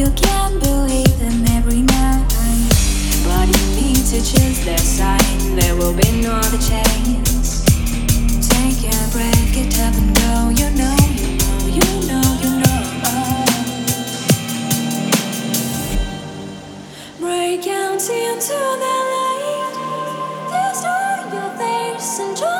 You can believe them every night. But you need to choose their side. there will be no other chance. Take a break, get up and go. You know, you know, you know, you know. Break out into the light. Destroy your face and joy.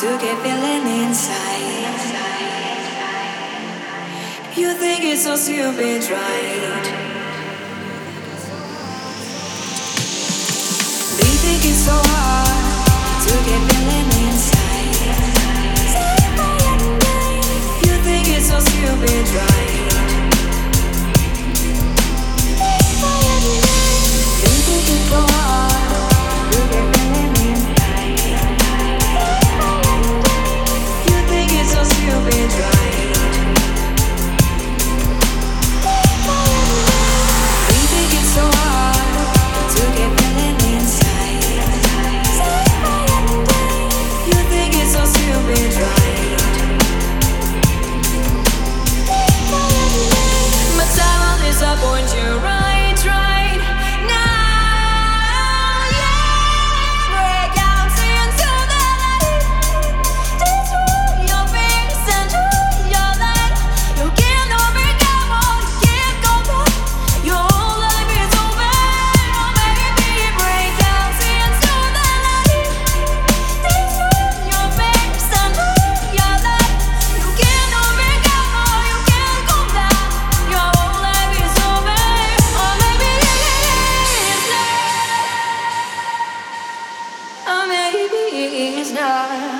to get feeling inside. You think it's so stupid, right? They think it's so hard to get feeling time.